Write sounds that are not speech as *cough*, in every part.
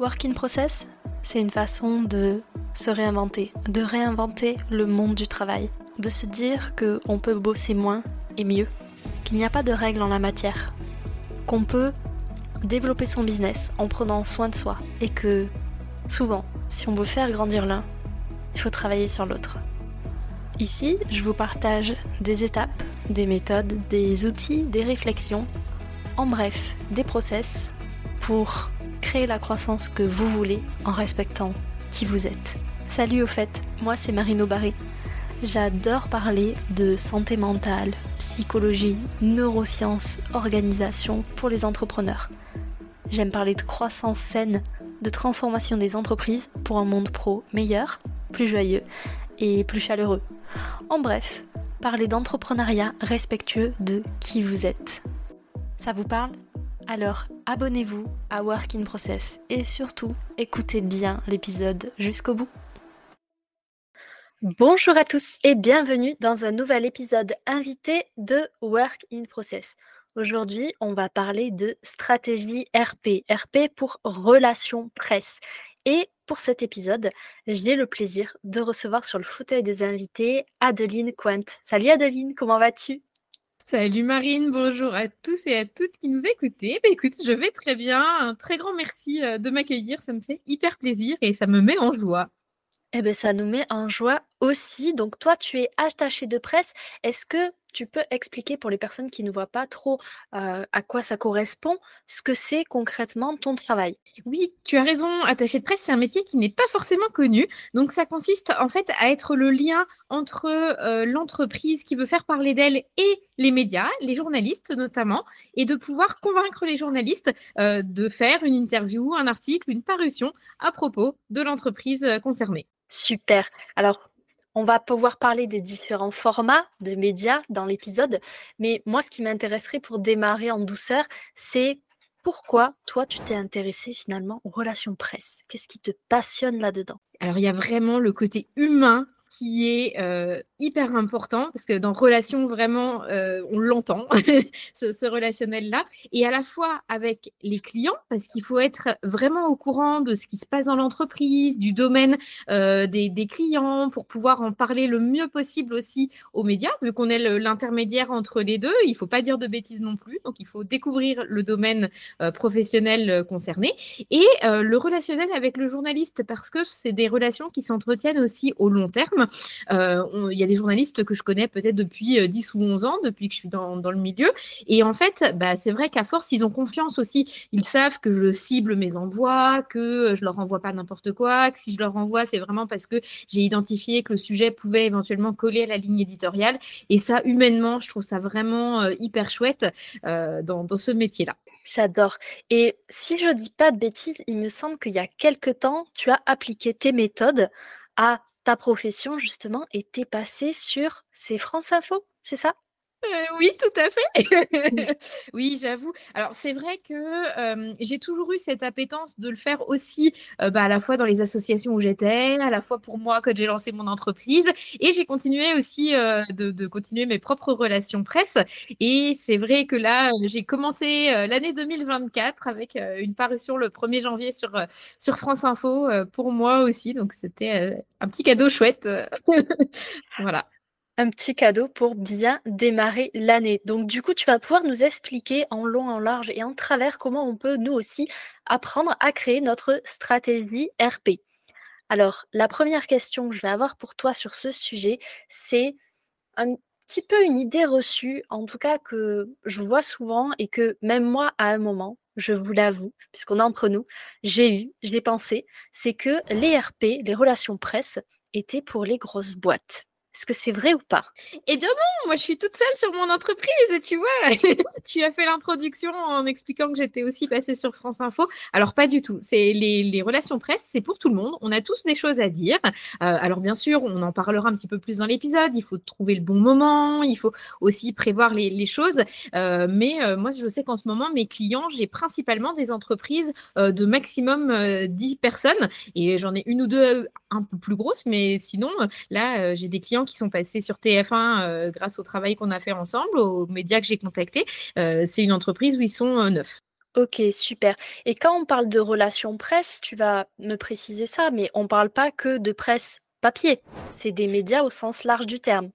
Work in process, c'est une façon de se réinventer, de réinventer le monde du travail, de se dire qu'on peut bosser moins et mieux, qu'il n'y a pas de règles en la matière, qu'on peut développer son business en prenant soin de soi et que souvent, si on veut faire grandir l'un, il faut travailler sur l'autre. Ici, je vous partage des étapes, des méthodes, des outils, des réflexions, en bref, des process pour créer la croissance que vous voulez en respectant qui vous êtes. Salut au fait, moi c'est Marino Barré. J'adore parler de santé mentale, psychologie, neurosciences, organisation pour les entrepreneurs. J'aime parler de croissance saine, de transformation des entreprises pour un monde pro meilleur, plus joyeux et plus chaleureux. En bref, parler d'entrepreneuriat respectueux de qui vous êtes. Ça vous parle? Alors abonnez-vous à Work in Process et surtout écoutez bien l'épisode jusqu'au bout. Bonjour à tous et bienvenue dans un nouvel épisode invité de Work in Process. Aujourd'hui, on va parler de stratégie RP, RP pour relations presse. Et pour cet épisode, j'ai le plaisir de recevoir sur le fauteuil des invités Adeline Quant. Salut Adeline, comment vas-tu? Salut Marine, bonjour à tous et à toutes qui nous écoutez. Bah, écoute, je vais très bien. Un très grand merci euh, de m'accueillir. Ça me fait hyper plaisir et ça me met en joie. Eh bien, ça nous met en joie aussi. Donc, toi, tu es attaché de presse. Est-ce que tu peux expliquer pour les personnes qui ne voient pas trop à quoi ça correspond, ce que c'est concrètement ton travail? Oui, tu as raison. Attaché de presse, c'est un métier qui n'est pas forcément connu. Donc, ça consiste en fait à être le lien entre l'entreprise qui veut faire parler d'elle et les médias, les journalistes notamment, et de pouvoir convaincre les journalistes de faire une interview, un article, une parution à propos de l'entreprise concernée. Super. Alors, on va pouvoir parler des différents formats de médias dans l'épisode, mais moi, ce qui m'intéresserait pour démarrer en douceur, c'est pourquoi toi, tu t'es intéressé finalement aux relations presse? Qu'est-ce qui te passionne là-dedans? Alors, il y a vraiment le côté humain qui est hyper important parce que dans relation, vraiment, on l'entend, *laughs* ce, relationnel-là. Et à la fois avec les clients, parce qu'il faut être vraiment au courant de ce qui se passe dans l'entreprise, du domaine des, clients, pour pouvoir en parler le mieux possible aussi aux médias, vu qu'on est l'intermédiaire entre les deux. Il faut pas dire de bêtises non plus. Donc, il faut découvrir le domaine professionnel concerné et le relationnel avec le journaliste, parce que c'est des relations qui s'entretiennent aussi au long terme. Euh, il y a des journalistes que je connais peut-être depuis 10 euh, ou 11 ans, depuis que je suis dans, le milieu. Et en fait, bah, c'est vrai qu'à force, ils ont confiance aussi. Ils savent que je cible mes envois, que je leur envoie pas n'importe quoi, que si je leur envoie, c'est vraiment parce que j'ai identifié que le sujet pouvait éventuellement coller à la ligne éditoriale. Et ça, humainement, je trouve ça vraiment euh, hyper chouette dans, dans ce métier-là. J'adore. Et si je ne dis pas de bêtises, il me semble qu'il y a quelque temps, tu as appliqué tes méthodes à ta profession justement était passée sur ces France Info, c'est ça? Oui, tout à fait. *laughs* Oui, j'avoue. Alors, c'est vrai que, j'ai toujours eu cette appétence de le faire aussi, bah, à la fois dans les associations où j'étais, à la fois pour moi quand j'ai lancé mon entreprise et j'ai continué aussi, de continuer mes propres relations presse. Et c'est vrai que là, j'ai commencé, l'année 2024 avec, une parution le 1er janvier sur, sur France Info, pour moi aussi. Donc c'était, un petit cadeau chouette, *laughs* voilà un petit cadeau pour bien démarrer l'année. Donc du coup, tu vas pouvoir nous expliquer en long, en large et en travers comment on peut nous aussi apprendre à créer notre stratégie RP. Alors, la première question que je vais avoir pour toi sur ce sujet, c'est un petit peu une idée reçue, en tout cas que je vois souvent et que même moi, à un moment, je vous l'avoue, puisqu'on est entre nous, j'ai eu, j'ai pensé, c'est que les RP, les relations presse, étaient pour les grosses boîtes. Est-ce que c'est vrai ou pas? Eh bien non, moi je suis toute seule sur mon entreprise, tu vois. *laughs* tu as fait l'introduction en expliquant que j'étais aussi passée sur France Info. Alors pas du tout. C'est les, relations presse, c'est pour tout le monde. On a tous des choses à dire. Euh, alors bien sûr, on en parlera un petit peu plus dans l'épisode. Il faut trouver le bon moment. Il faut aussi prévoir les, choses. Euh, mais euh, moi, je sais qu'en ce moment, mes clients, j'ai principalement des entreprises de maximum 10 personnes. Et j'en ai une ou deux un peu plus grosses. Mais sinon, là, j'ai des clients qui sont passés sur TF1 euh, grâce au travail qu'on a fait ensemble, aux médias que j'ai contactés. Euh, c'est une entreprise où ils sont euh, neuf. OK, super. Et quand on parle de relations presse, tu vas me préciser ça, mais on parle pas que de presse papier. C'est des médias au sens large du terme.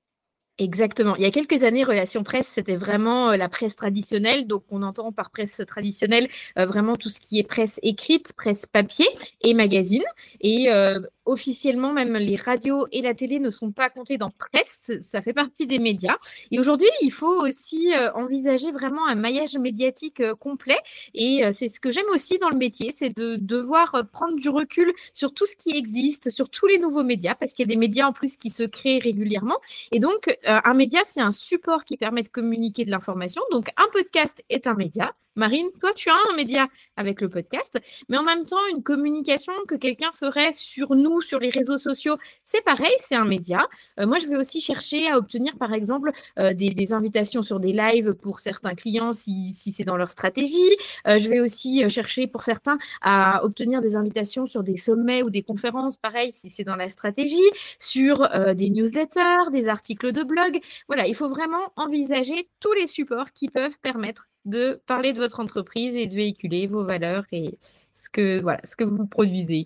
Exactement. Il y a quelques années, Relations Presse, c'était vraiment euh, la presse traditionnelle. Donc, on entend par presse traditionnelle euh, vraiment tout ce qui est presse écrite, presse papier et magazine. Et euh, officiellement, même les radios et la télé ne sont pas comptés dans presse. Ça fait partie des médias. Et aujourd'hui, il faut aussi envisager vraiment un maillage médiatique complet. Et c'est ce que j'aime aussi dans le métier, c'est de devoir prendre du recul sur tout ce qui existe, sur tous les nouveaux médias, parce qu'il y a des médias en plus qui se créent régulièrement. Et donc, un média, c'est un support qui permet de communiquer de l'information. Donc, un podcast est un média. Marine, toi, tu as un média avec le podcast, mais en même temps, une communication que quelqu'un ferait sur nous, sur les réseaux sociaux, c'est pareil, c'est un média. Euh, moi, je vais aussi chercher à obtenir, par exemple, euh, des, invitations sur des lives pour certains clients si, c'est dans leur stratégie. Euh, je vais aussi chercher pour certains à obtenir des invitations sur des sommets ou des conférences, pareil, si c'est dans la stratégie, sur des newsletters, des articles de blog. Voilà, il faut vraiment envisager tous les supports qui peuvent permettre de parler de votre entreprise et de véhiculer vos valeurs et ce que, voilà, ce que vous produisez.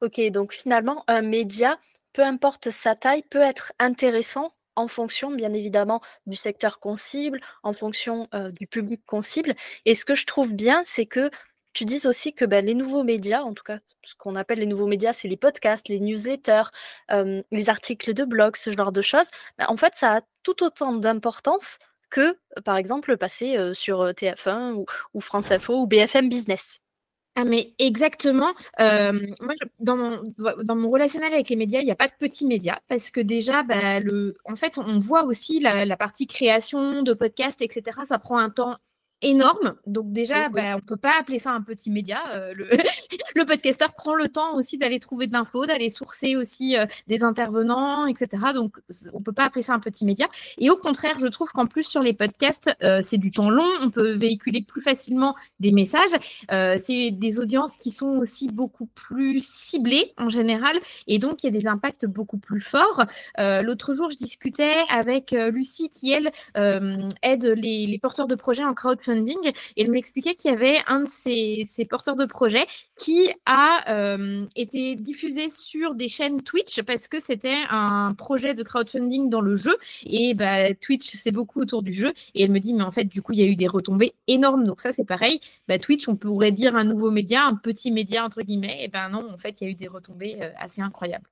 Ok, donc finalement, un média, peu importe sa taille, peut être intéressant en fonction, bien évidemment, du secteur qu'on cible, en fonction euh, du public qu'on cible. Et ce que je trouve bien, c'est que tu dis aussi que ben, les nouveaux médias, en tout cas, ce qu'on appelle les nouveaux médias, c'est les podcasts, les newsletters, euh, les articles de blog, ce genre de choses. Ben, en fait, ça a tout autant d'importance que, par exemple, passer sur TF1 ou, France Info ou BFM Business. Ah mais exactement. moi, dans, mon, relationnel avec les médias, il n'y a pas de petits médias parce que déjà, bah, en fait, on voit aussi la, la, partie création de podcasts, etc. Ça prend un temps énorme. Donc déjà, bah, on ne peut pas appeler ça un petit média. Euh, le, *laughs* le podcasteur prend le temps aussi d'aller trouver de l'info, d'aller sourcer aussi euh, des intervenants, etc. Donc on ne peut pas appeler ça un petit média. Et au contraire, je trouve qu'en plus sur les podcasts, euh, c'est du temps long. On peut véhiculer plus facilement des messages. c'est des audiences qui sont aussi beaucoup plus ciblées en général. Et donc, il y a des impacts beaucoup plus forts. L'autre jour, je discutais avec Lucie qui, elle, aide les, les porteurs de projets en crowdfunding et il m'expliquait qu'il y avait un de ces, porteurs de projet qui a euh, été diffusé sur des chaînes Twitch parce que c'était un projet de crowdfunding dans le jeu. Et bah, Twitch, c'est beaucoup autour du jeu. Et elle me dit, mais en fait, du coup, il y a eu des retombées énormes. Donc ça, c'est pareil. Bah, Twitch, on pourrait dire un nouveau média, un petit média, entre guillemets. Et ben non, en fait, il y a eu des retombées euh, assez incroyables.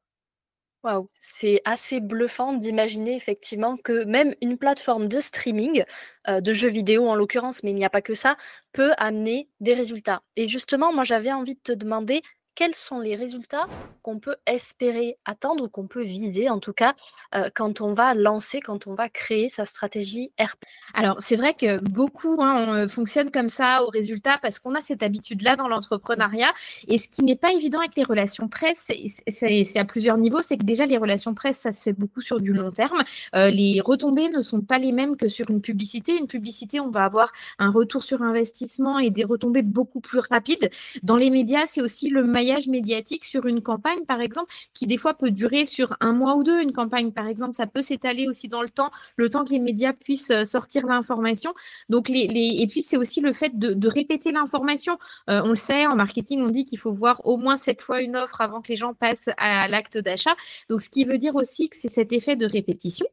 Waouh, c'est assez bluffant d'imaginer effectivement que même une plateforme de streaming, euh, de jeux vidéo en l'occurrence, mais il n'y a pas que ça, peut amener des résultats. Et justement, moi j'avais envie de te demander quels sont les résultats qu'on peut espérer attendre ou qu'on peut viser, en tout cas, euh, quand on va lancer, quand on va créer sa stratégie RP Alors, c'est vrai que beaucoup hein, on, euh, fonctionnent comme ça au résultat parce qu'on a cette habitude-là dans l'entrepreneuriat. Et ce qui n'est pas évident avec les relations presse, c'est à plusieurs niveaux, c'est que déjà, les relations presse, ça se fait beaucoup sur du long terme. Euh, les retombées ne sont pas les mêmes que sur une publicité. Une publicité, on va avoir un retour sur investissement et des retombées beaucoup plus rapides. Dans les médias, c'est aussi le maillage médiatique sur une campagne, par exemple, qui des fois peut durer sur un mois ou deux. Une campagne, par exemple, ça peut s'étaler aussi dans le temps, le temps que les médias puissent euh, sortir l'information. Donc, les, Et puis, c'est aussi le fait de, répéter l'information. Euh, on le sait, en marketing, on dit qu'il faut voir au moins sept fois une offre avant que les gens passent à l'acte d'achat. Donc, ce qui veut dire aussi que c'est cet effet de répétition.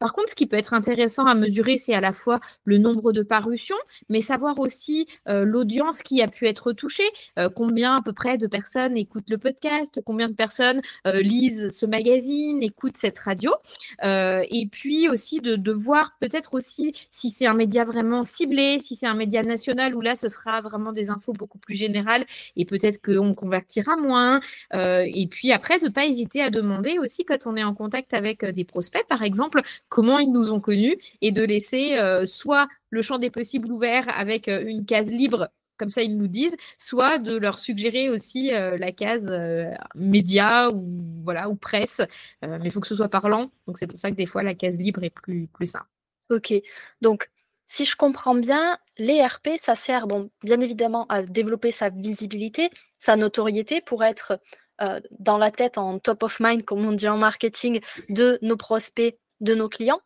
Par contre, ce qui peut être intéressant à mesurer, c'est à la fois le nombre de parutions, mais savoir aussi euh, l'audience qui a pu être touchée, combien à peu près de personnes écoutent le podcast, combien de personnes euh, lisent ce magazine, écoutent cette radio. Euh, et puis aussi de, voir peut-être aussi si c'est un média vraiment ciblé, si c'est un média national où là, ce sera vraiment des infos beaucoup plus générales et peut-être qu'on convertira moins. Euh, et puis après, de ne pas hésiter à demander aussi quand on est en contact avec des prospects, par exemple, comment ils nous ont connus et de laisser soit le champ des possibles ouvert avec une case libre comme ça ils nous disent, soit de leur suggérer aussi euh, la case euh, média ou voilà ou presse, euh, mais il faut que ce soit parlant. Donc c'est pour ça que des fois la case libre est plus plus simple. Ok, donc si je comprends bien, les RP, ça sert bon, bien évidemment à développer sa visibilité, sa notoriété pour être dans la tête, en top of mind, comme on dit en marketing, de nos prospects, de nos clients.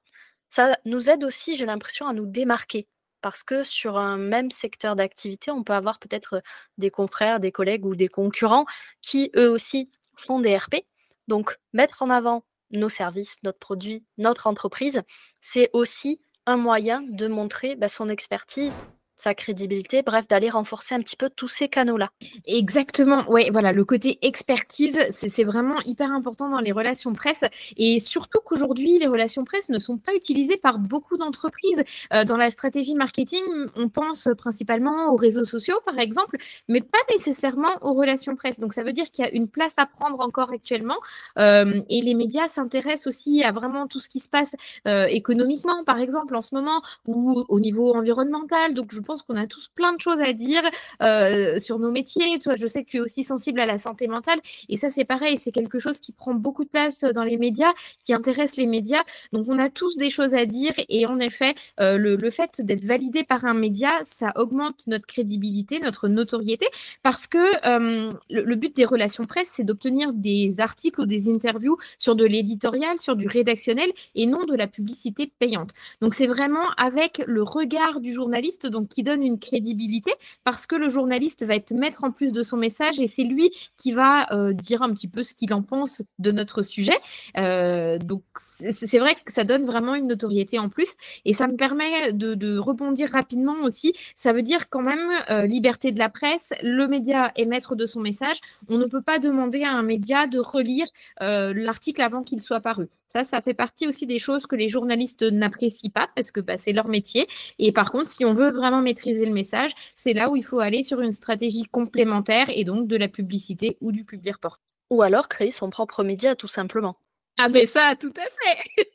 Ça nous aide aussi, j'ai l'impression, à nous démarquer Parce que sur un même secteur d'activité, on peut avoir peut-être des confrères, des collègues ou des concurrents qui, eux aussi, font des RP. Donc, mettre en avant nos services, notre produit, notre entreprise, c'est aussi un moyen de montrer bah, son expertise, sa crédibilité, bref, d'aller renforcer un petit peu tous ces canaux-là. Exactement, oui, voilà, le côté expertise, c'est vraiment hyper important dans les relations presse et surtout qu'aujourd'hui, les relations presse ne sont pas utilisées par beaucoup d'entreprises. Euh, dans la stratégie marketing, on pense principalement aux réseaux sociaux, par exemple, mais pas nécessairement aux relations presse. Donc, ça veut dire qu'il y a une place à prendre encore actuellement euh, et les médias s'intéressent aussi à vraiment tout ce qui se passe euh, économiquement, par exemple, en ce moment, ou au niveau environnemental. Donc, je pense qu'on a tous plein de choses à dire euh, sur nos métiers. Toi, je sais que tu es aussi sensible à la santé mentale. Et ça, c'est pareil, c'est quelque chose qui prend beaucoup de place dans les médias, qui intéresse les médias. Donc, on a tous des choses à dire. Et en effet, euh, le, fait d'être validé par un média, ça augmente notre crédibilité, notre notoriété, parce que euh, le, but des relations presse, c'est d'obtenir des articles ou des interviews sur de l'éditorial, sur du rédactionnel, et non de la publicité payante. Donc, c'est vraiment avec le regard du journaliste, donc qui donne une crédibilité parce que le journaliste va être maître en plus de son message et c'est lui qui va euh, dire un petit peu ce qu'il en pense de notre sujet. Euh, donc c'est vrai que ça donne vraiment une notoriété en plus et ça me permet de, rebondir rapidement aussi. Ça veut dire quand même euh, liberté de la presse, le média est maître de son message. On ne peut pas demander à un média de relire l'article avant qu'il soit paru. Ça, ça fait partie aussi des choses que les journalistes n'apprécient pas parce que bah, c'est leur métier. Et par contre, si on veut vraiment maîtriser le message, c'est là où il faut aller sur une stratégie complémentaire et donc de la publicité ou du public report. Ou alors créer son propre média tout simplement. Ah mais ça, tout à fait.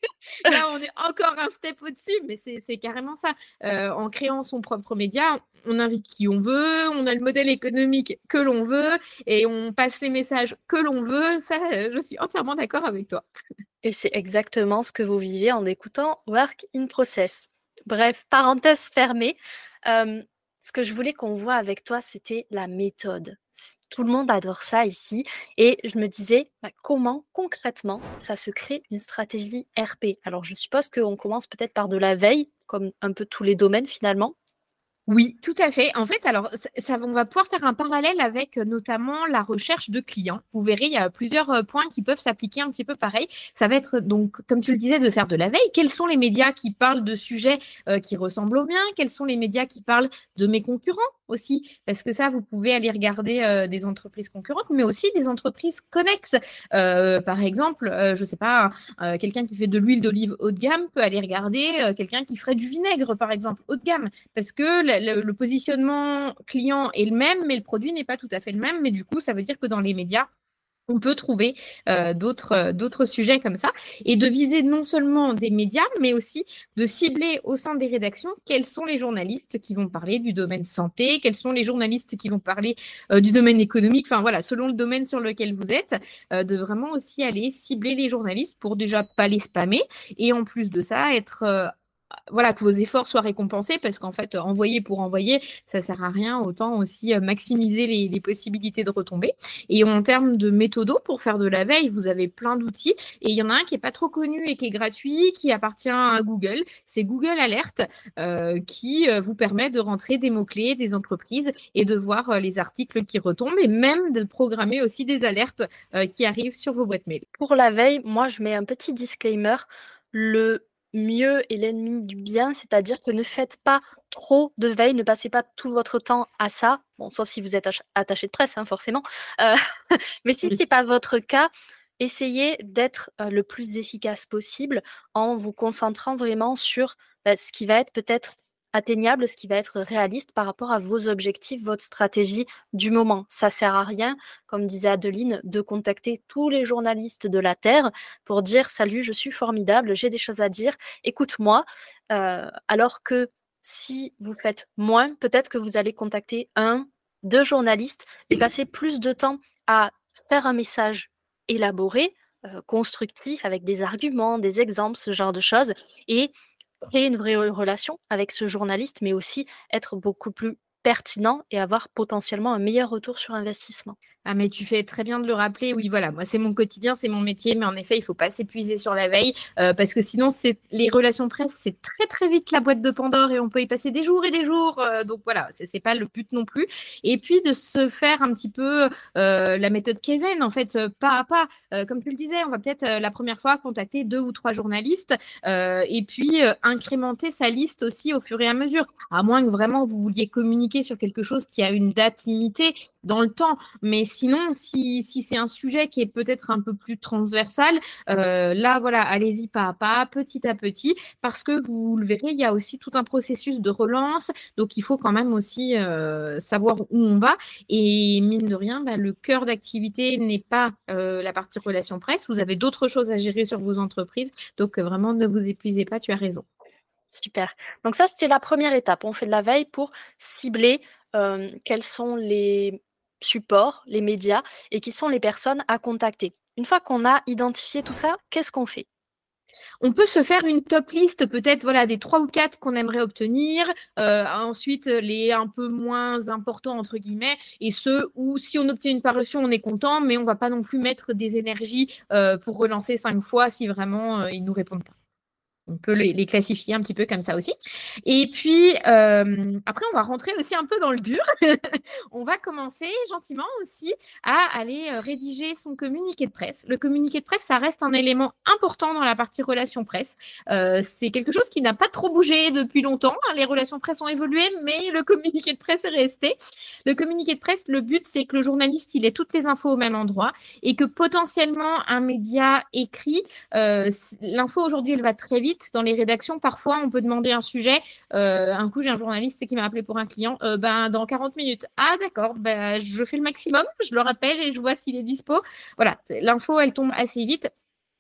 *laughs* Là, on est encore un step au-dessus, mais c'est carrément ça. Euh, en créant son propre média, on invite qui on veut, on a le modèle économique que l'on veut et on passe les messages que l'on veut. Ça, je suis entièrement d'accord avec toi. Et c'est exactement ce que vous vivez en écoutant Work in Process. Bref, parenthèse fermée ce que je voulais qu'on voit avec toi, c'était la méthode. Tout le monde adore ça ici. Et je me disais, bah, comment concrètement ça se crée une stratégie RP Alors, je suppose qu'on commence peut-être par de la veille, comme un peu tous les domaines finalement. Oui, tout à fait. En fait, alors, ça, on va pouvoir faire un parallèle avec euh, notamment la recherche de clients. Vous verrez, il y a plusieurs euh, points qui peuvent s'appliquer un petit peu pareil. Ça va être donc, comme tu le disais, de faire de la veille. Quels sont les médias qui parlent de sujets euh, qui ressemblent aux miens? Quels sont les médias qui parlent de mes concurrents? Aussi Parce que ça, vous pouvez aller regarder des entreprises concurrentes, mais aussi des entreprises connexes. par exemple, je ne sais pas, quelqu'un qui fait de l'huile d'olive haut de gamme peut aller regarder quelqu'un qui ferait du vinaigre, par exemple, haut de gamme. Parce que le, positionnement client est le même, mais le produit n'est pas tout à fait le même. Mais du coup, ça veut dire que dans les médias, on peut trouver euh, euh, d'autres sujets comme ça et de viser non seulement des médias, mais aussi de cibler au sein des rédactions quels sont les journalistes qui vont parler du domaine santé, quels sont les journalistes qui vont parler euh, du domaine économique, enfin voilà, selon le domaine sur lequel vous êtes, de vraiment aussi aller cibler les journalistes pour déjà pas les spammer et en plus de ça, être voilà, que vos efforts soient récompensés parce qu'en fait, envoyer pour envoyer, ça sert à rien. Autant aussi euh, maximiser les, possibilités de retomber. Et en termes de méthodo pour faire de la veille, vous avez plein d'outils. Et il y en a un qui est pas trop connu et qui est gratuit, qui appartient à Google. C'est Google Alert euh, qui euh, vous permet de rentrer des mots-clés des entreprises et de voir les articles qui retombent et même de programmer aussi des alertes qui arrivent sur vos boîtes mail. Pour la veille, moi, je mets un petit disclaimer. Mieux est l'ennemi du bien, c'est-à-dire que ne faites pas trop de veille, ne passez pas tout votre temps à ça, bon, sauf si vous êtes attaché de presse, hein, forcément. Euh, *laughs* mais si ce n'est pas votre cas, essayez d'être euh, le plus efficace possible en vous concentrant vraiment sur bah, ce qui va être peut-être atteignable, ce qui va être réaliste par rapport à vos objectifs, votre stratégie du moment. Ça sert à rien, comme disait Adeline, de contacter tous les journalistes de la Terre pour dire salut, je suis formidable, j'ai des choses à dire, écoute-moi. Euh, alors que si vous faites moins, peut-être que vous allez contacter un, deux journalistes et passer plus de temps à faire un message élaboré, euh, constructif, avec des arguments, des exemples, ce genre de choses, et créer une vraie relation avec ce journaliste, mais aussi être beaucoup plus pertinent et avoir potentiellement un meilleur retour sur investissement. Ah, mais tu fais très bien de le rappeler. Oui, voilà, moi, c'est mon quotidien, c'est mon métier. Mais en effet, il ne faut pas s'épuiser sur la veille euh, parce que sinon, c'est les relations presse, c'est très, très vite la boîte de Pandore et on peut y passer des jours et des jours. Euh, donc voilà, ce n'est pas le but non plus. Et puis, de se faire un petit peu euh, la méthode Kaizen, en fait, pas à pas. comme tu le disais, on va peut-être la première fois contacter deux ou trois journalistes et puis incrémenter sa liste aussi au fur et à mesure. À moins que vraiment vous vouliez communiquer sur quelque chose qui a une date limitée dans le temps. Mais sinon, si, c'est un sujet qui est peut-être un peu plus transversal, euh, là, voilà, allez-y pas à pas, petit à petit, parce que vous le verrez, il y a aussi tout un processus de relance. Donc, il faut quand même aussi euh, savoir où on va. Et mine de rien, bah, le cœur d'activité n'est pas euh, la partie relation presse. Vous avez d'autres choses à gérer sur vos entreprises. Donc, vraiment, ne vous épuisez pas, tu as raison. Super. Donc ça, c'était la première étape. On fait de la veille pour cibler quels sont les supports, les médias et qui sont les personnes à contacter. Une fois qu'on a identifié tout ça, qu'est-ce qu'on fait? On peut se faire une top liste peut-être voilà des trois ou quatre qu'on aimerait obtenir. Euh, ensuite les un peu moins importants entre guillemets et ceux où si on obtient une parution on est content, mais on va pas non plus mettre des énergies euh, pour relancer cinq fois si vraiment euh, ils nous répondent pas. On peut les, classifier un petit peu comme ça aussi. Et puis, euh, après, on va rentrer aussi un peu dans le dur. *laughs* on va commencer gentiment aussi à aller euh, rédiger son communiqué de presse. Le communiqué de presse, ça reste un élément important dans la partie relations presse. Euh, c'est quelque chose qui n'a pas trop bougé depuis longtemps. Hein. Les relations presse ont évolué, mais le communiqué de presse est resté. Le communiqué de presse, le but, c'est que le journaliste, il ait toutes les infos au même endroit et que potentiellement un média écrit, l'info aujourd'hui, elle va très vite dans les rédactions, parfois, on peut demander un sujet. Euh, un coup, j'ai un journaliste qui m'a appelé pour un client. Euh, ben, dans 40 minutes. Ah, d'accord. Ben, je fais le maximum. Je le rappelle et je vois s'il est dispo. Voilà. L'info, elle tombe assez vite.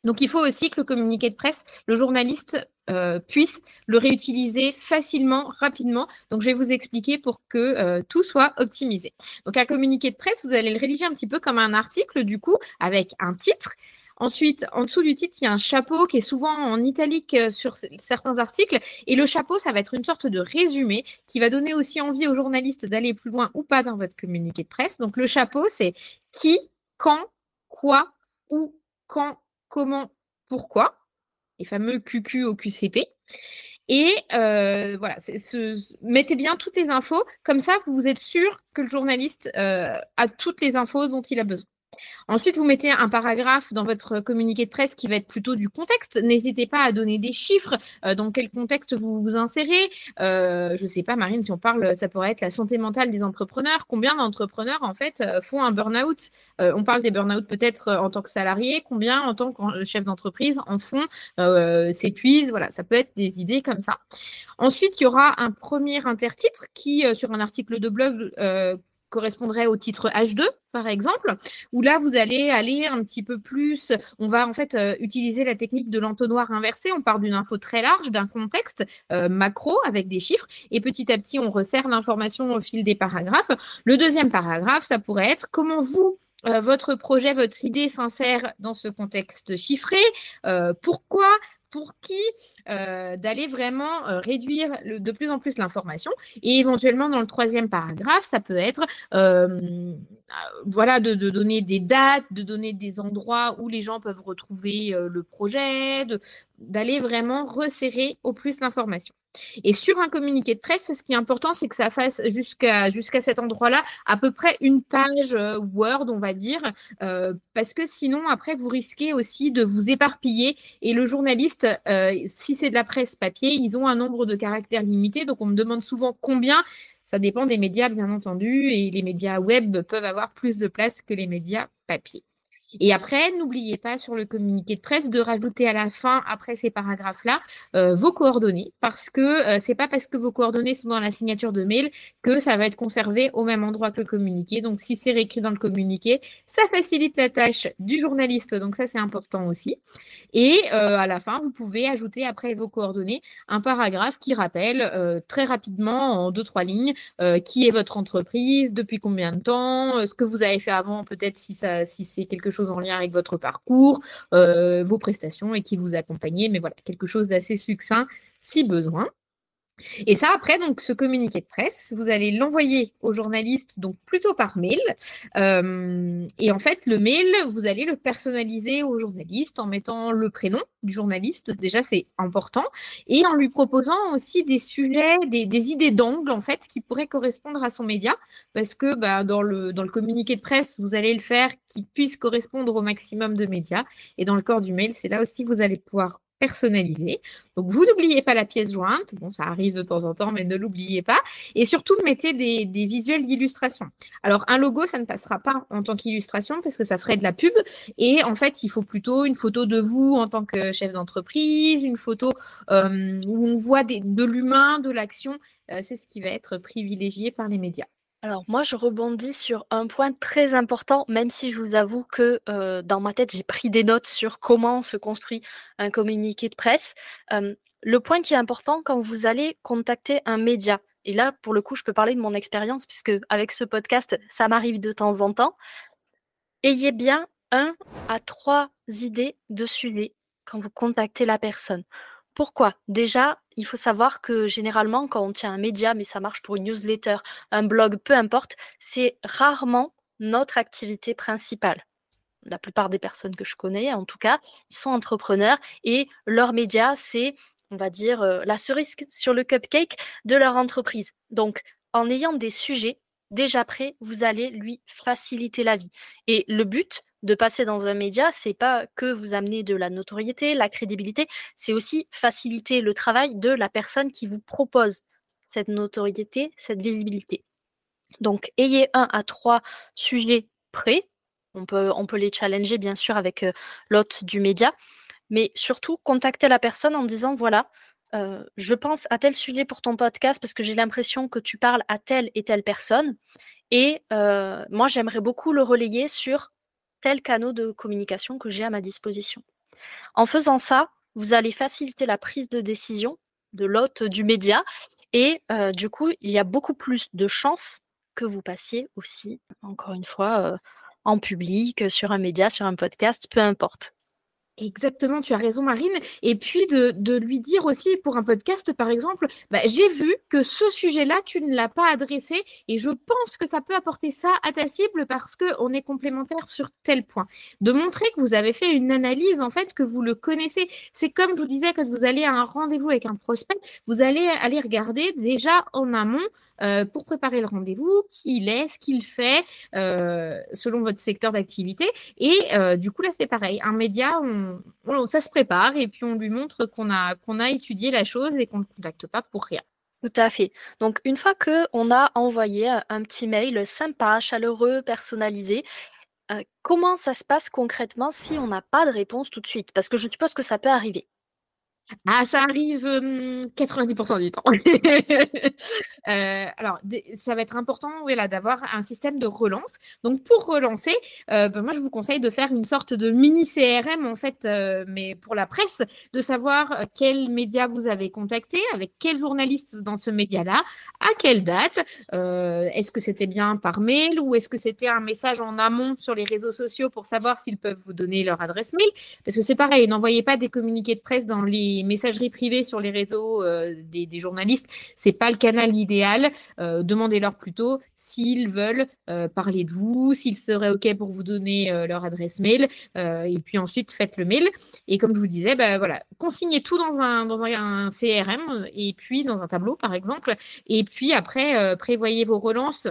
Donc, il faut aussi que le communiqué de presse, le journaliste euh, puisse le réutiliser facilement, rapidement. Donc, je vais vous expliquer pour que tout soit optimisé. Donc, un communiqué de presse, vous allez le rédiger un petit peu comme un article, du coup, avec un titre, Ensuite, en dessous du titre, il y a un chapeau qui est souvent en italique euh, sur certains articles. Et le chapeau, ça va être une sorte de résumé qui va donner aussi envie aux journalistes d'aller plus loin ou pas dans votre communiqué de presse. Donc, le chapeau, c'est qui, quand, quoi, où, quand, comment, pourquoi. Les fameux QQ au QCP. Et euh, voilà, mettez bien toutes les infos. Comme ça, vous êtes sûr que le journaliste euh, a toutes les infos dont il a besoin. Ensuite, vous mettez un paragraphe dans votre communiqué de presse qui va être plutôt du contexte. N'hésitez pas à donner des chiffres, euh, dans quel contexte vous vous insérez. Euh, je ne sais pas, Marine, si on parle, ça pourrait être la santé mentale des entrepreneurs. Combien d'entrepreneurs, en fait, euh, font un burn-out? On parle des burn-out peut-être en tant que salarié. Combien, en tant que chef d'entreprise, en font, s'épuisent? Voilà, ça peut être des idées comme ça. Ensuite, il y aura un premier intertitre qui, sur un article de blog, correspondrait au titre H2, par exemple, où là, vous allez aller un petit peu plus, on va en fait euh, utiliser la technique de l'entonnoir inversé, on part d'une info très large, d'un contexte euh, macro avec des chiffres, et petit à petit, on resserre l'information au fil des paragraphes. Le deuxième paragraphe, ça pourrait être comment vous, euh, votre projet, votre idée s'insère dans ce contexte chiffré, pourquoi, pour qui? Euh, d'aller vraiment euh, réduire de plus en plus l'information. Et éventuellement, dans le troisième paragraphe, ça peut être euh, voilà, de, donner des dates, de donner des endroits où les gens peuvent retrouver le projet, d'aller vraiment resserrer au plus l'information. Et sur un communiqué de presse, ce qui est important, c'est que ça fasse jusqu'à cet endroit-là à peu près une page Word, on va dire, parce que sinon, après, vous risquez aussi de vous éparpiller. Et le journaliste, si c'est de la presse papier, ils ont un nombre de caractères limité. Donc, on me demande souvent combien. Ça dépend des médias, bien entendu, et les médias web peuvent avoir plus de place que les médias papier. Et après, n'oubliez pas sur le communiqué de presse de rajouter à la fin, après ces paragraphes-là, euh, vos coordonnées, parce que euh, ce n'est pas parce que vos coordonnées sont dans la signature de mail que ça va être conservé au même endroit que le communiqué. Donc, si c'est réécrit dans le communiqué, ça facilite la tâche du journaliste. Donc, ça, c'est important aussi. Et euh, à la fin, vous pouvez ajouter après vos coordonnées un paragraphe qui rappelle très rapidement, en deux, trois lignes, qui est votre entreprise, depuis combien de temps, ce que vous avez fait avant, peut-être si, si c'est quelque chose en lien avec votre parcours, euh, vos prestations et qui vous accompagnez, mais voilà, quelque chose d'assez succinct si besoin. Et ça, après, donc, ce communiqué de presse, vous allez l'envoyer aux journalistes, donc plutôt par mail. Euh, et en fait, le mail, vous allez le personnaliser aux journalistes en mettant le prénom du journaliste. Déjà, c'est important. Et en lui proposant aussi des sujets, des, idées d'angle, en fait, qui pourraient correspondre à son média. Parce que bah, dans, le, dans le communiqué de presse, vous allez le faire qui puisse correspondre au maximum de médias. Et dans le corps du mail, c'est là aussi que vous allez pouvoir personnalisé. Donc, vous n'oubliez pas la pièce jointe. Bon, ça arrive de temps en temps, mais ne l'oubliez pas. Et surtout, mettez des, visuels d'illustration. Alors, un logo, ça ne passera pas en tant qu'illustration parce que ça ferait de la pub. Et en fait, il faut plutôt une photo de vous en tant que chef d'entreprise, une photo euh, où on voit de l'humain, de l'action. Euh, c'est ce qui va être privilégié par les médias. Alors moi, je rebondis sur un point très important, même si je vous avoue que dans ma tête, j'ai pris des notes sur comment se construit un communiqué de presse. le point qui est important quand vous allez contacter un média, et là, pour le coup, je peux parler de mon expérience, puisque avec ce podcast, ça m'arrive de temps en temps, ayez bien un à trois idées de sujet quand vous contactez la personne. Pourquoi? Déjà, il faut savoir que généralement, quand on tient un média, mais ça marche pour une newsletter, un blog, peu importe, c'est rarement notre activité principale. La plupart des personnes que je connais, en tout cas, ils sont entrepreneurs et leur média, c'est, on va dire, euh, la cerise sur le cupcake de leur entreprise. Donc, en ayant des sujets déjà prêts, vous allez lui faciliter la vie. Et le but, de passer dans un média, c'est pas que vous amener de la notoriété, la crédibilité, c'est aussi faciliter le travail de la personne qui vous propose cette notoriété, cette visibilité. Donc, ayez un à trois sujets prêts. On peut, les challenger, bien sûr, avec euh, l'hôte du média. Mais surtout, contactez la personne en disant, voilà, euh, je pense à tel sujet pour ton podcast parce que j'ai l'impression que tu parles à telle et telle personne. Et euh, moi, j'aimerais beaucoup le relayer sur tel canaux de communication que j'ai à ma disposition. En faisant ça, vous allez faciliter la prise de décision de l'hôte du média et euh, du coup, il y a beaucoup plus de chances que vous passiez aussi, encore une fois, euh, en public, sur un média, sur un podcast, peu importe. Exactement, tu as raison Marine. Et puis de, lui dire aussi pour un podcast, par exemple, bah, j'ai vu que ce sujet-là, tu ne l'as pas adressé et je pense que ça peut apporter ça à ta cible parce qu'on est complémentaire sur tel point. De montrer que vous avez fait une analyse, en fait, que vous le connaissez. C'est comme je vous disais, quand vous allez à un rendez-vous avec un prospect, vous allez aller regarder déjà en amont euh, pour préparer le rendez-vous, qui il est, ce qu'il fait, euh, selon votre secteur d'activité. Et euh, du coup, là, c'est pareil. Un média, on, ça se prépare et puis on lui montre qu'on a, a étudié la chose et qu'on ne contacte pas pour rien. Tout à fait. Donc, une fois qu'on a envoyé un petit mail sympa, chaleureux, personnalisé, comment ça se passe concrètement si on n'a pas de réponse tout de suite? Parce que je suppose que ça peut arriver. Ah, ça arrive 90% du temps. *laughs* Euh, alors, ça va être important d'avoir un système de relance. Donc, pour relancer, euh, ben, moi, je vous conseille de faire une sorte de mini CRM, en fait, euh, mais pour la presse, de savoir quel média vous avez contacté, avec quel journaliste dans ce média-là, à quelle date, est-ce que c'était bien par mail ou est-ce que c'était un message en amont sur les réseaux sociaux pour savoir s'ils peuvent vous donner leur adresse mail? Parce que c'est pareil, n'envoyez pas des communiqués de presse dans les messageries privées sur les réseaux euh, des, journalistes, c'est pas le canal idéal. Euh, demandez-leur plutôt s'ils veulent euh, parler de vous, s'ils seraient OK pour vous donner leur adresse mail. et puis ensuite, faites le mail. Et comme je vous disais, bah, voilà, consignez tout dans un, dans un, CRM et puis dans un tableau, par exemple. Et puis après, prévoyez vos relances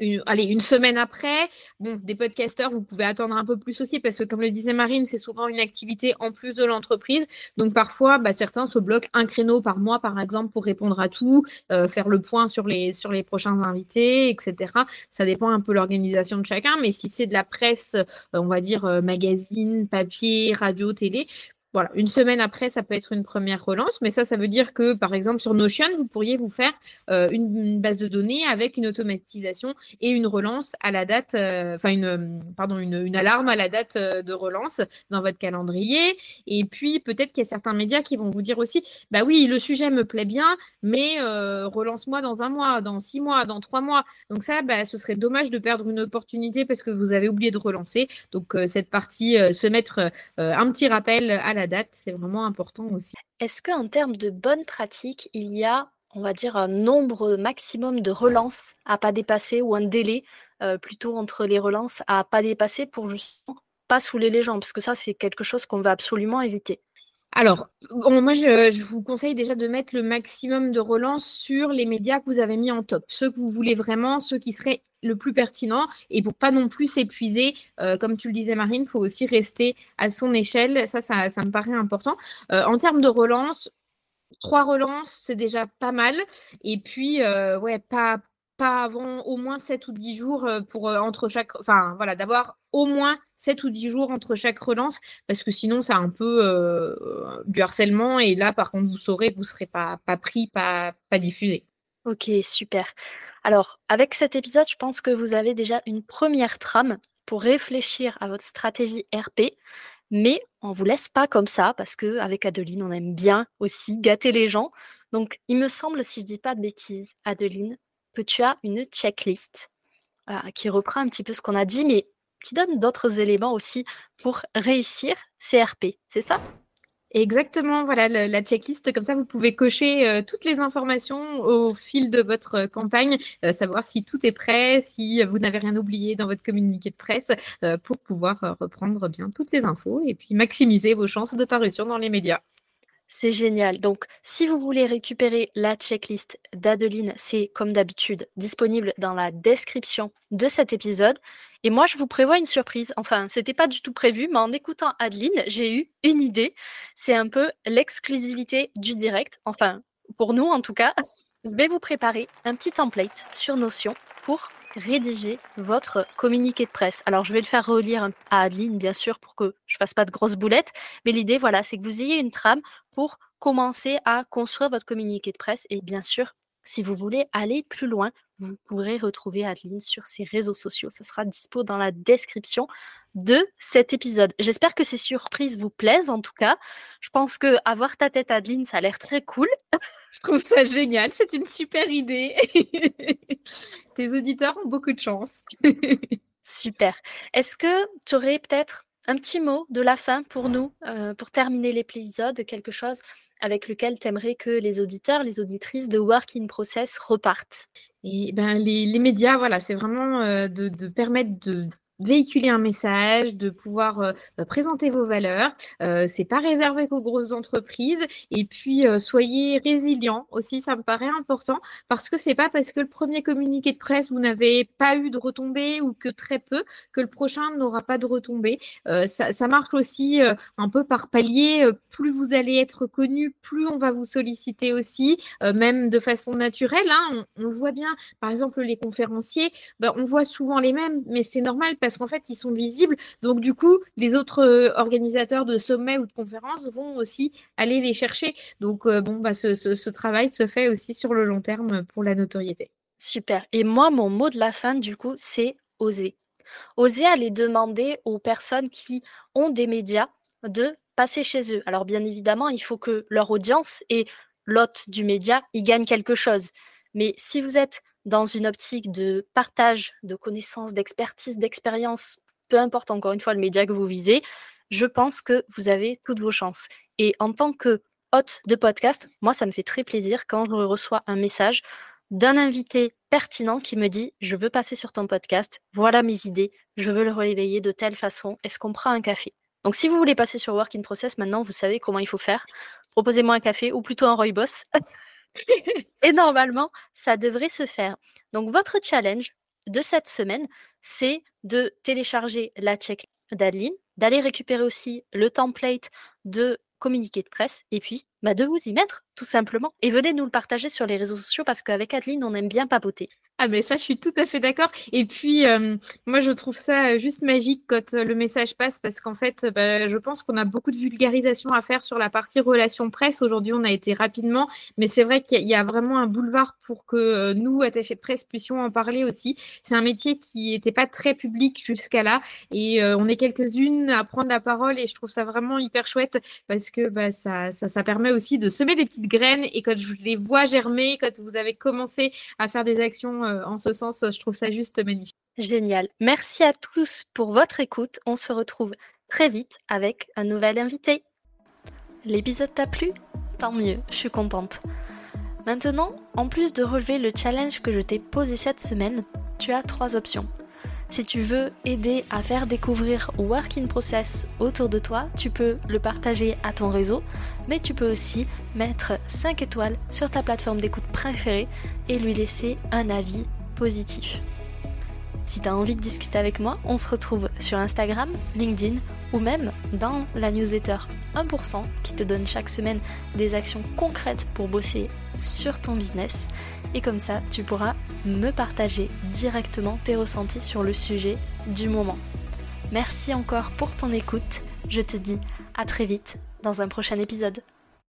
une, allez, une semaine après. Bon, des podcasteurs, vous pouvez attendre un peu plus aussi parce que, comme le disait Marine, c'est souvent une activité en plus de l'entreprise. Donc, parfois, bah, certains se bloquent un créneau par mois, par exemple, pour répondre à tout, euh, faire le point sur les, sur les prochains invités, etc. Ça dépend un peu l'organisation de chacun. Mais si c'est de la presse, euh, on va dire euh, magazine, papier, radio, télé, voilà, une semaine après, ça peut être une première relance, mais ça, ça veut dire que, par exemple, sur Notion, vous pourriez vous faire euh, une, base de données avec une automatisation et une relance à la date, euh, enfin, une, pardon, une, alarme à la date euh, de relance dans votre calendrier. Et puis, peut-être qu'il y a certains médias qui vont vous dire aussi, bah oui, le sujet me plaît bien, mais relance-moi dans un mois, dans six mois, dans trois mois. Donc ça, bah, ce serait dommage de perdre une opportunité parce que vous avez oublié de relancer. Donc, cette partie, se mettre un petit rappel à la date, c'est vraiment important aussi. Est-ce qu'en termes de bonnes pratiques, il y a on va dire, un nombre maximum de relances à pas dépasser ou un délai plutôt entre les relances à pas dépasser pour justement pas saouler les gens? Parce que ça, c'est quelque chose qu'on va absolument éviter. Alors, moi, je, vous conseille déjà de mettre le maximum de relance sur les médias que vous avez mis en top, ceux que vous voulez vraiment, ceux qui seraient le plus pertinent et pour pas non plus s'épuiser, euh, comme tu le disais Marine, il faut aussi rester à son échelle. Ça, ça, me paraît important. Euh, en termes de relance, trois relances, c'est déjà pas mal. Et puis, euh, pas, avant au moins 7 ou 10 jours pour entre chaque enfin voilà d'avoir au moins 7 ou 10 jours entre chaque relance parce que sinon c'est un peu du harcèlement et là par contre vous saurez que vous ne serez pas, pas pris pas, pas diffusé. Ok super. Alors avec cet épisode je pense que vous avez déjà une première trame pour réfléchir à votre stratégie RP mais on vous laisse pas comme ça parce que avec Adeline on aime bien aussi gâter les gens. Donc il me semble si je dis pas de bêtises Adeline que tu as une checklist qui reprend un petit peu ce qu'on a dit, mais qui donne d'autres éléments aussi pour réussir CRP, c'est ça? Exactement, voilà la checklist. Comme ça, vous pouvez cocher euh, toutes les informations au fil de votre euh, campagne, euh, savoir si tout est prêt, si vous n'avez rien oublié dans votre communiqué de presse, pour pouvoir reprendre bien toutes les infos et puis maximiser vos chances de parution dans les médias. C'est génial. Donc, si vous voulez récupérer la checklist d'Adeline, c'est comme d'habitude disponible dans la description de cet épisode. Et moi, je vous prévois une surprise. Enfin, c'était pas du tout prévu, mais en écoutant Adeline, j'ai eu une idée. C'est un peu l'exclusivité du direct. Enfin, pour nous en tout cas. Je vais vous préparer un petit template sur Notion pour rédiger votre communiqué de presse. Alors, je vais le faire relire à Adeline, bien sûr, pour que je fasse pas de grosses boulettes. Mais l'idée, voilà, c'est que vous ayez une trame pour commencer à construire votre communiqué de presse. Et bien sûr, si vous voulez aller plus loin, vous pourrez retrouver Adeline sur ses réseaux sociaux. Ça sera dispo dans la description de cet épisode. J'espère que ces surprises vous plaisent en tout cas. Je pense que avoir ta tête Adeline, ça a l'air très cool. *laughs* Je trouve ça génial, c'est une super idée. *laughs* Tes auditeurs ont beaucoup de chance. *laughs* super. Est-ce que tu aurais peut-être un petit mot de la fin pour nous, euh, pour terminer l'épisode, quelque chose avec lequel tu aimerais que les auditeurs, les auditrices de Work in Process repartent? Et ben, les, médias, voilà, c'est vraiment euh, de, permettre de véhiculer un message, de pouvoir euh, bah, présenter vos valeurs. Euh, c'est pas réservé qu'aux grosses entreprises. Et puis euh, soyez résilients aussi, ça me paraît important parce que c'est pas parce que le premier communiqué de presse vous n'avez pas eu de retombées ou que très peu que le prochain n'aura pas de retombées. Ça, marche aussi un peu par palier. Plus vous allez être connu, plus on va vous solliciter aussi, même de façon naturelle. Hein. On, le voit bien. Par exemple, les conférenciers, bah, on voit souvent les mêmes, mais c'est normal parce parce qu'en fait, ils sont visibles. Donc, du coup, les autres euh, organisateurs de sommets ou de conférences vont aussi aller les chercher. Donc, euh, bon, bah, ce, travail se fait aussi sur le long terme pour la notoriété. Super. Et moi, mon mot de la fin, du coup, c'est oser. Oser aller demander aux personnes qui ont des médias de passer chez eux. Alors, bien évidemment, il faut que leur audience et l'hôte du média y gagnent quelque chose. Mais si vous êtes dans une optique de partage de connaissances, d'expertise, d'expérience, peu importe encore une fois le média que vous visez, je pense que vous avez toutes vos chances. Et en tant que hôte de podcast, moi, ça me fait très plaisir quand je reçois un message d'un invité pertinent qui me dit Je veux passer sur ton podcast, voilà mes idées, je veux le relayer de telle façon, est-ce qu'on prend un café? Donc, si vous voulez passer sur Work in Process, maintenant, vous savez comment il faut faire. Proposez-moi un café ou plutôt un Roy-Boss. *laughs* *laughs* Et normalement, ça devrait se faire. Donc, votre challenge de cette semaine, c'est de télécharger la check d'Adeline, d'aller récupérer aussi le template de communiqué de presse et puis bah, de vous y mettre tout simplement. Et venez nous le partager sur les réseaux sociaux parce qu'avec Adeline, on aime bien papoter. Ah mais ça, je suis tout à fait d'accord. Et puis, moi, je trouve ça juste magique quand le message passe parce qu'en fait, bah, je pense qu'on a beaucoup de vulgarisation à faire sur la partie relations presse. Aujourd'hui, on a été rapidement, mais c'est vrai qu'il y a vraiment un boulevard pour que nous, attachés de presse, puissions en parler aussi. C'est un métier qui n'était pas très public jusqu'à là et on est quelques-unes à prendre la parole et je trouve ça vraiment hyper chouette parce que bah, ça, permet aussi de semer des petites graines et quand je les vois germer, quand vous avez commencé à faire des actions euh, en ce sens, je trouve ça juste magnifique. Génial. Merci à tous pour votre écoute. On se retrouve très vite avec un nouvel invité. L'épisode t'a plu? Tant mieux, je suis contente. Maintenant, en plus de relever le challenge que je t'ai posé cette semaine, tu as trois options. Si tu veux aider à faire découvrir Work in Process autour de toi, tu peux le partager à ton réseau, mais tu peux aussi mettre 5 étoiles sur ta plateforme d'écoute préférée et lui laisser un avis positif. Si tu as envie de discuter avec moi, on se retrouve sur Instagram, LinkedIn ou même dans la newsletter 1% qui te donne chaque semaine des actions concrètes pour bosser sur ton business. Et comme ça, tu pourras me partager directement tes ressentis sur le sujet du moment. Merci encore pour ton écoute. Je te dis à très vite dans un prochain épisode.